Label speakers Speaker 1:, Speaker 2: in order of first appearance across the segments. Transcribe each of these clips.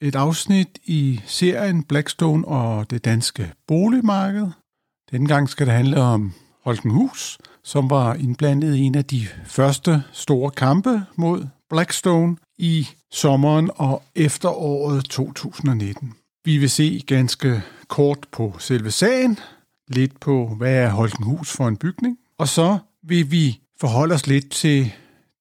Speaker 1: et afsnit i serien Blackstone og det danske boligmarked. Denne gang skal det handle om Holkenhus, som var indblandet i en af de første store kampe mod Blackstone i sommeren og efteråret 2019. Vi vil se ganske kort på selve sagen, lidt på, hvad er Holkenhus for en bygning, og så vil vi forholde os lidt til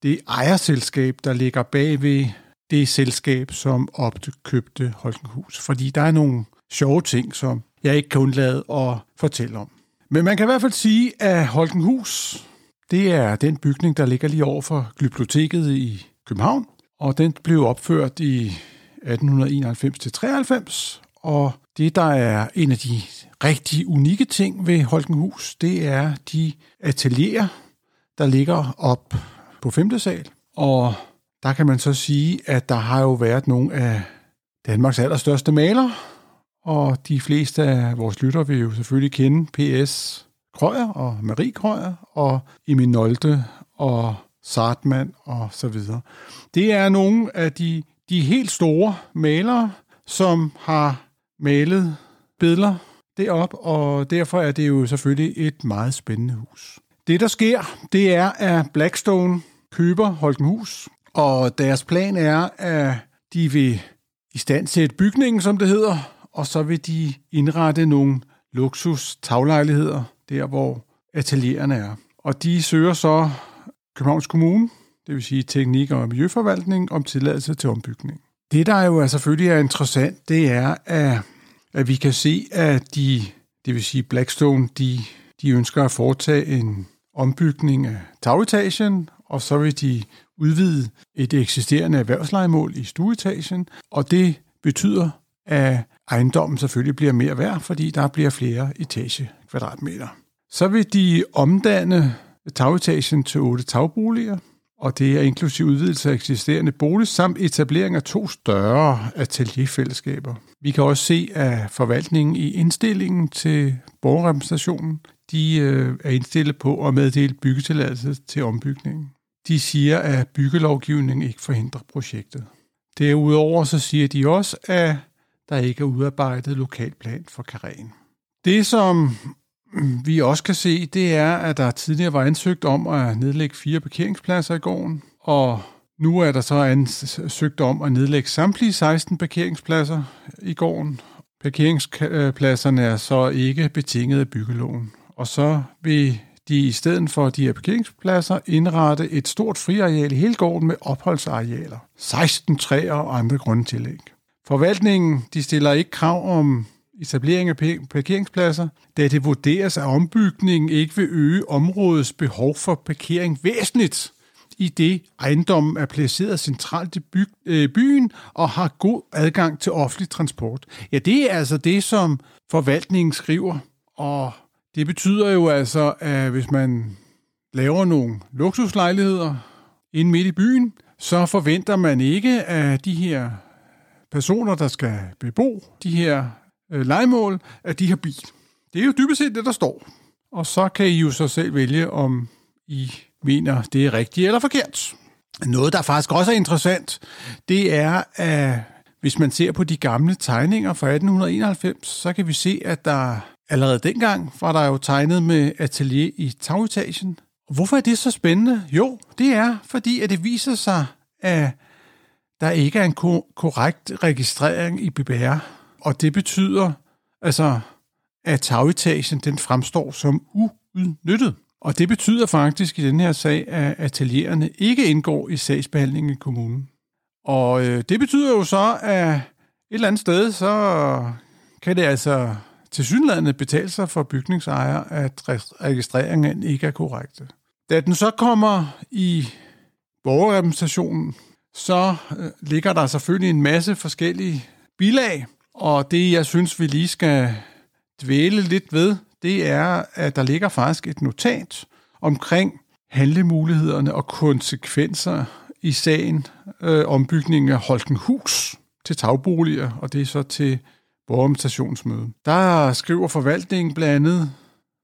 Speaker 1: det ejerselskab, der ligger bag ved det selskab, som opkøbte Holkenhus. Fordi der er nogle sjove ting, som jeg ikke kan undlade at fortælle om. Men man kan i hvert fald sige, at Holkenhus, det er den bygning, der ligger lige over for Glyptoteket i København, og den blev opført i 1891-93, og det, der er en af de rigtig unikke ting ved Holkenhus, det er de atelierer, der ligger op på 5. sal, og der kan man så sige, at der har jo været nogle af Danmarks allerstørste malere, og de fleste af vores lytter vil jo selvfølgelig kende P.S. Krøyer og Marie Krøyer og Emil Nolte og Sartmann og så videre. Det er nogle af de, de helt store malere, som har malet billeder derop, og derfor er det jo selvfølgelig et meget spændende hus. Det, der sker, det er, at Blackstone køber Holkenhus, og deres plan er, at de vil i stand sætte bygningen, som det hedder, og så vil de indrette nogle luksus taglejligheder, der hvor ateliererne er. Og de søger så Københavns Kommune, det vil sige Teknik- og Miljøforvaltning, om tilladelse til ombygning. Det, der jo er selvfølgelig er interessant, det er, at, at vi kan se, at de, det vil sige Blackstone, de, de ønsker at foretage en ombygning af tagetagen, og så vil de udvide et eksisterende erhvervslejemål i stueetagen, og det betyder, at ejendommen selvfølgelig bliver mere værd, fordi der bliver flere etage kvadratmeter. Så vil de omdanne tagetagen til otte tagboliger, og det er inklusiv udvidelse af eksisterende bolig, samt etablering af to større atelierfællesskaber. Vi kan også se, at forvaltningen i indstillingen til borgerrepræsentationen, de øh, er indstillet på at meddele byggetilladelse til ombygningen. De siger, at byggelovgivningen ikke forhindrer projektet. Derudover så siger de også, at der ikke er udarbejdet lokalplan for Karen. Det, som vi også kan se, det er, at der tidligere var ansøgt om at nedlægge fire parkeringspladser i gården, og nu er der så ansøgt om at nedlægge samtlige 16 parkeringspladser i gården. Parkeringspladserne er så ikke betinget af byggeloven. Og så vil de i stedet for de her parkeringspladser indrette et stort friareal i hele gården med opholdsarealer, 16 træer og andre grundtillæg. Forvaltningen de stiller ikke krav om etablering af parkeringspladser, da det vurderes, at ombygningen ikke vil øge områdets behov for parkering væsentligt, i det ejendommen er placeret centralt i by, øh, byen og har god adgang til offentlig transport. Ja, det er altså det, som forvaltningen skriver, og det betyder jo altså, at hvis man laver nogle luksuslejligheder inde midt i byen, så forventer man ikke, at de her personer, der skal bebo de her øh, legemål, at de har bil. Det er jo dybest set det, der står. Og så kan I jo så selv vælge, om I mener, det er rigtigt eller forkert. Noget, der faktisk også er interessant, det er, at hvis man ser på de gamle tegninger fra 1891, så kan vi se, at der Allerede dengang var der jo tegnet med atelier i tagetagen. Og hvorfor er det så spændende? Jo, det er, fordi at det viser sig, at der ikke er en korrekt registrering i BBR. Og det betyder, altså, at tagetagen den fremstår som uudnyttet. Og det betyder faktisk i den her sag, at atelierne ikke indgår i sagsbehandlingen i kommunen. Og øh, det betyder jo så, at et eller andet sted, så kan det altså til synlædende betale sig for bygningsejer, at registreringen ikke er korrekte. Da den så kommer i borgerrepræsentationen, så øh, ligger der selvfølgelig en masse forskellige bilag, og det, jeg synes, vi lige skal dvæle lidt ved, det er, at der ligger faktisk et notat omkring handlemulighederne og konsekvenser i sagen øh, om bygningen af Holkenhus til tagboliger, og det er så til borgermestationsmøde. Der skriver forvaltningen blandt andet,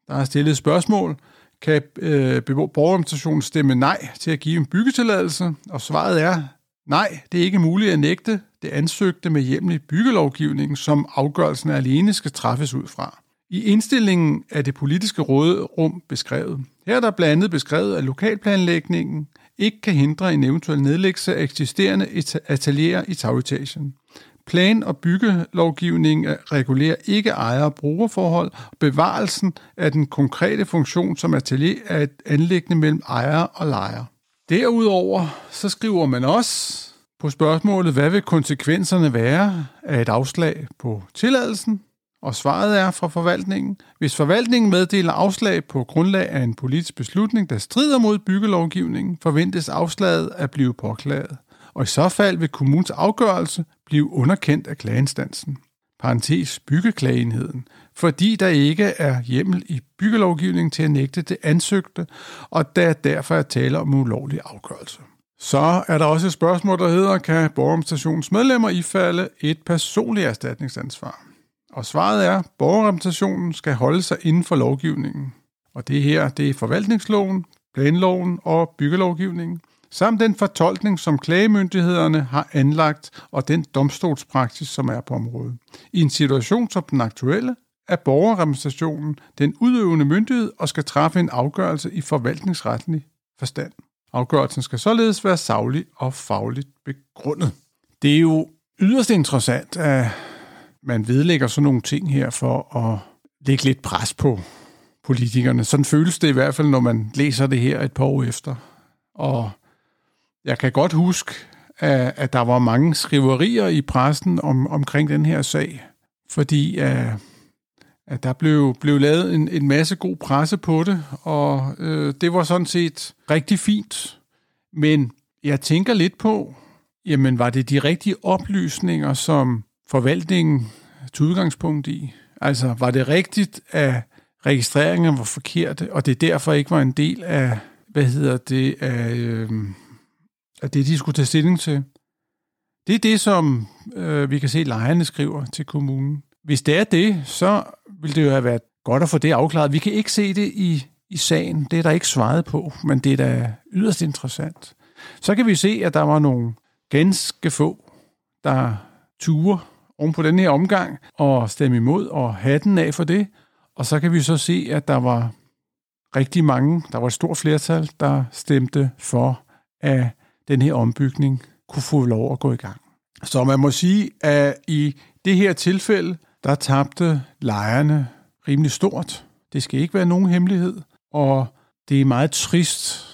Speaker 1: der er stillet spørgsmål, kan øh, borgermestationen stemme nej til at give en byggetilladelse? Og svaret er, nej, det er ikke muligt at nægte det ansøgte med hjemmel i byggelovgivningen, som afgørelsen alene skal træffes ud fra. I indstillingen er det politiske rådrum beskrevet. Her er der blandt andet beskrevet, at lokalplanlægningen ikke kan hindre en eventuel nedlæggelse af eksisterende atelierer i tagetagen. Plan- og byggelovgivning regulerer ikke ejer- og brugerforhold, bevarelsen af den konkrete funktion som atelier er et anlæggende mellem ejer og lejer. Derudover så skriver man også på spørgsmålet, hvad vil konsekvenserne være af et afslag på tilladelsen? Og svaret er fra forvaltningen, hvis forvaltningen meddeler afslag på grundlag af en politisk beslutning, der strider mod byggelovgivningen, forventes afslaget at blive påklaget. Og i så fald vil kommunens afgørelse blive underkendt af klageinstansen. Parentes byggeklageenheden, fordi der ikke er hjemmel i byggelovgivningen til at nægte det ansøgte, og der derfor er tale om ulovlig afgørelse. Så er der også et spørgsmål, der hedder, kan borgerrepræsentationens medlemmer ifalde et personligt erstatningsansvar? Og svaret er, at borgerrepræsentationen skal holde sig inden for lovgivningen. Og det her, det er forvaltningsloven, planloven og byggelovgivningen, samt den fortolkning, som klagemyndighederne har anlagt, og den domstolspraksis, som er på området. I en situation som den aktuelle, er borgerrepræsentationen den udøvende myndighed og skal træffe en afgørelse i forvaltningsretlig forstand. Afgørelsen skal således være savlig og fagligt begrundet. Det er jo yderst interessant, at man vedlægger sådan nogle ting her for at lægge lidt pres på politikerne. Sådan føles det i hvert fald, når man læser det her et par år efter. Og jeg kan godt huske, at, at der var mange skriverier i pressen om, omkring den her sag, fordi at, at der blev, blev lavet en, en masse god presse på det, og øh, det var sådan set rigtig fint. Men jeg tænker lidt på, jamen var det de rigtige oplysninger, som forvaltningen tog udgangspunkt i? Altså, var det rigtigt, at registreringen var forkerte, og det derfor ikke var en del af, hvad hedder det, af, øh, at det, de skulle tage stilling til? Det er det, som øh, vi kan se, lejerne skriver til kommunen. Hvis det er det, så vil det jo have været godt at få det afklaret. Vi kan ikke se det i, i sagen. Det er der ikke svaret på, men det er da yderst interessant. Så kan vi se, at der var nogle ganske få, der ture oven på den her omgang og stemme imod og hatten af for det. Og så kan vi så se, at der var rigtig mange, der var et stort flertal, der stemte for, at den her ombygning kunne få lov at gå i gang. Så man må sige, at i det her tilfælde, der tabte lejerne rimelig stort. Det skal ikke være nogen hemmelighed, og det er meget trist,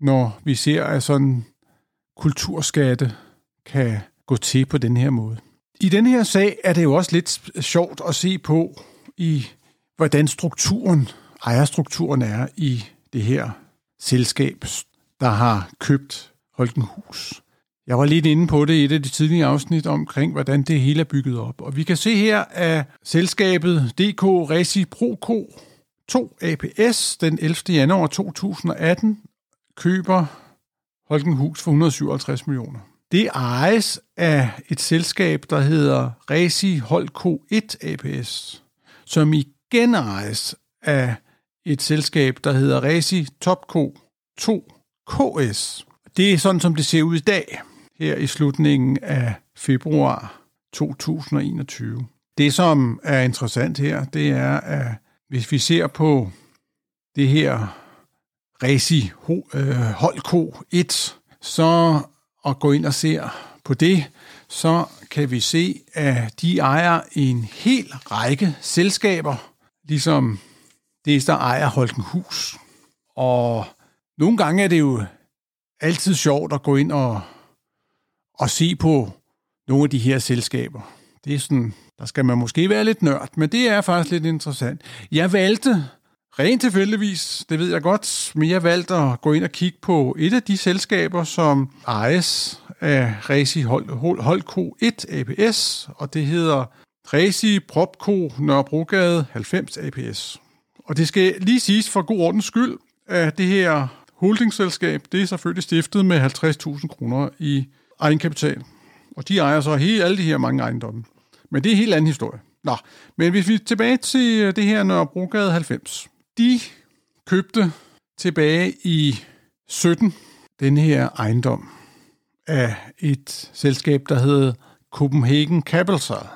Speaker 1: når vi ser, at sådan kulturskatte kan gå til på den her måde. I den her sag er det jo også lidt sjovt at se på, i hvordan strukturen, ejerstrukturen er i det her selskab, der har købt Holkenhus. Jeg var lidt inde på det i et af de tidlige afsnit omkring, hvordan det hele er bygget op. Og vi kan se her, at selskabet DK Reciproco 2 APS den 11. januar 2018 køber Holkenhus for 157 millioner. Det ejes af et selskab, der hedder Resi Holco 1 APS, som igen ejes af et selskab, der hedder Resi Topco 2 KS. Det er sådan, som det ser ud i dag, her i slutningen af februar 2021. Det, som er interessant her, det er, at hvis vi ser på det her Resi øh, 1, så at gå ind og se på det, så kan vi se, at de ejer en hel række selskaber, ligesom det, der ejer Holkenhus. Og nogle gange er det jo altid sjovt at gå ind og, og se på nogle af de her selskaber. Det er sådan, der skal man måske være lidt nørd, men det er faktisk lidt interessant. Jeg valgte, rent tilfældigvis, det ved jeg godt, men jeg valgte at gå ind og kigge på et af de selskaber, som ejes af Resi Holko 1 APS, og det hedder Resi Propco Nørrebrogade 90 APS. Og det skal lige siges for god ordens skyld, at det her holdingselskab, det er selvfølgelig stiftet med 50.000 kroner i egenkapital. Og de ejer så hele, alle de her mange ejendomme. Men det er en helt anden historie. Nå, men hvis vi er tilbage til øh, det her Nørrebrogade 90. De købte tilbage i 17 den her ejendom af et selskab, der hed Copenhagen Capital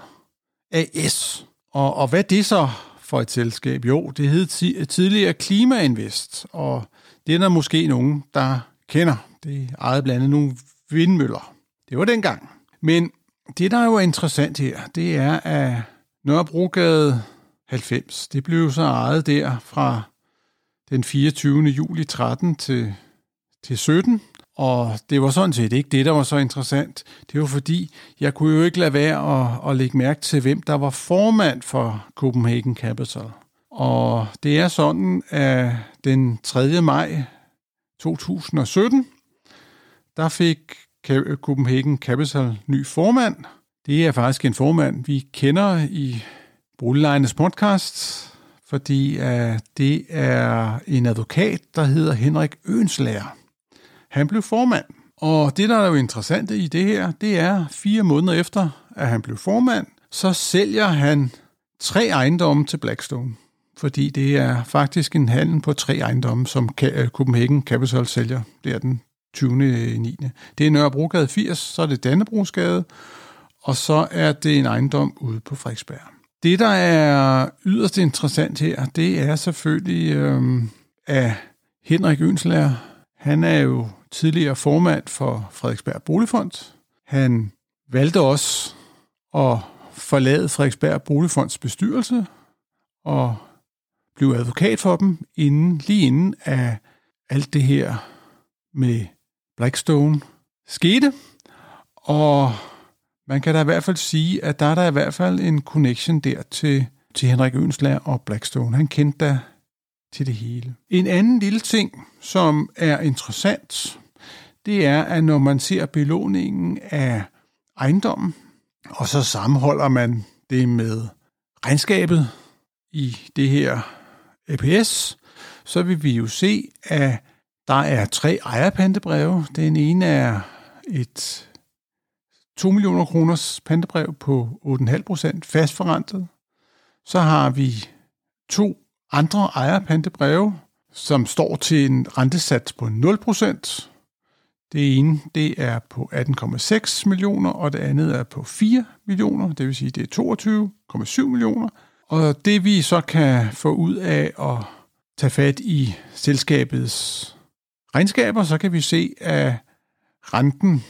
Speaker 1: AS. Og, og hvad det så for et selskab? Jo, det hed tidligere Klimainvest, og det er der måske nogen, der kender. Det ejede blandt andet nogle vindmøller. Det var dengang. Men det, der jo er interessant her, det er, at Nørrebrogade 90, det blev så ejet der fra den 24. juli 13 til, til 17, og det var sådan set ikke det, der var så interessant. Det var fordi, jeg kunne jo ikke lade være at, at lægge mærke til, hvem der var formand for Copenhagen Capital. Og det er sådan, at den 3. maj 2017, der fik Copenhagen Capital ny formand. Det er faktisk en formand, vi kender i Boliglejernes podcast, fordi uh, det er en advokat, der hedder Henrik Ønslager. Han blev formand, og det, der er jo interessant i det her, det er fire måneder efter, at han blev formand, så sælger han tre ejendomme til Blackstone. Fordi det er faktisk en handel på tre ejendomme, som øh, Copenhagen Capital sælger. Det er den 20. 9. Øh, det er Nørrebrogade 80, så er det Dannebrogsgade, og så er det en ejendom ude på Frederiksberg. Det, der er yderst interessant her, det er selvfølgelig øh, at Henrik Ønslager, han er jo tidligere formand for Frederiksberg Boligfond. Han valgte også at forlade Frederiksberg Boligfonds bestyrelse og blive advokat for dem, inden, lige inden af alt det her med Blackstone skete. Og man kan da i hvert fald sige, at der er der i hvert fald en connection der til, til Henrik Ønslag og Blackstone. Han kendte da til det hele. En anden lille ting, som er interessant, det er, at når man ser belåningen af ejendommen, og så sammenholder man det med regnskabet i det her APS, så vil vi jo se, at der er tre ejerpantebreve. Den ene er et 2 millioner kroners pantebrev på 8,5 procent fastforrentet. Så har vi to andre ejerpantebreve, som står til en rentesats på 0 procent. Det ene det er på 18,6 millioner, og det andet er på 4 millioner, det vil sige, det er 22,7 millioner. Og det vi så kan få ud af at tage fat i selskabets regnskaber, så kan vi se, at renten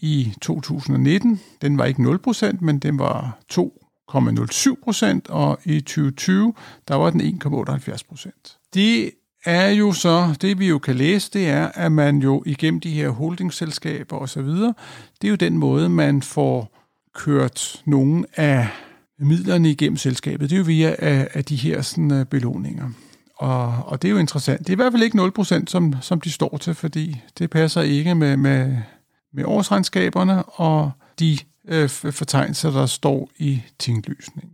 Speaker 1: i 2019, den var ikke 0%, men den var 2,07%, og i 2020, der var den 1,78%. Det er jo så, det vi jo kan læse, det er, at man jo igennem de her holdingselskaber osv., det er jo den måde, man får kørt nogle af midlerne igennem selskabet. Det er jo via af, af de her sådan, uh, belåninger. Og, og det er jo interessant. Det er i hvert fald ikke 0%, som, som de står til, fordi det passer ikke med, med, med årsregnskaberne og de øh, fortegnelser, der står i tinglysningen.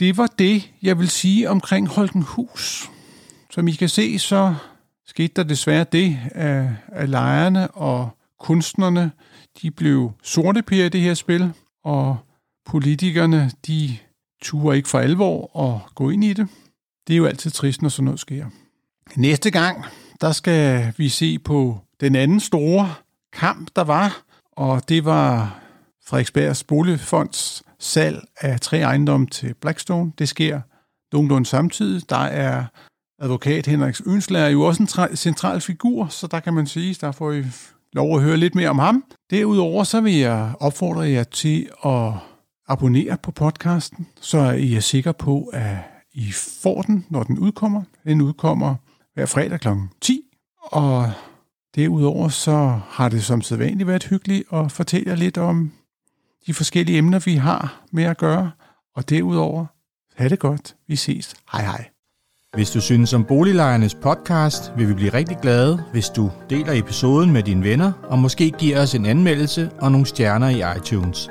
Speaker 1: Det var det, jeg vil sige omkring Holkenhus. Som I kan se, så skete der desværre det, at, at lejerne og kunstnerne, de blev sorte i det her spil, og politikerne, de turer ikke for alvor at gå ind i det. Det er jo altid trist, når sådan noget sker. Næste gang, der skal vi se på den anden store kamp, der var, og det var Frederiksbergs Boligfonds salg af tre ejendomme til Blackstone. Det sker nogenlunde samtidig. Der er advokat Henriks Ønslager jo også en central figur, så der kan man sige, der får I lov at høre lidt mere om ham. Derudover så vil jeg opfordre jer til at abonnere på podcasten, så I er sikre på, at I får den, når den udkommer. Den udkommer hver fredag kl. 10, og derudover så har det som sædvanligt været hyggeligt at fortælle jer lidt om de forskellige emner, vi har med at gøre. Og derudover, ha' det godt. Vi ses. Hej hej.
Speaker 2: Hvis du synes om Boliglejernes podcast, vil vi blive rigtig glade, hvis du deler episoden med dine venner, og måske giver os en anmeldelse og nogle stjerner i iTunes,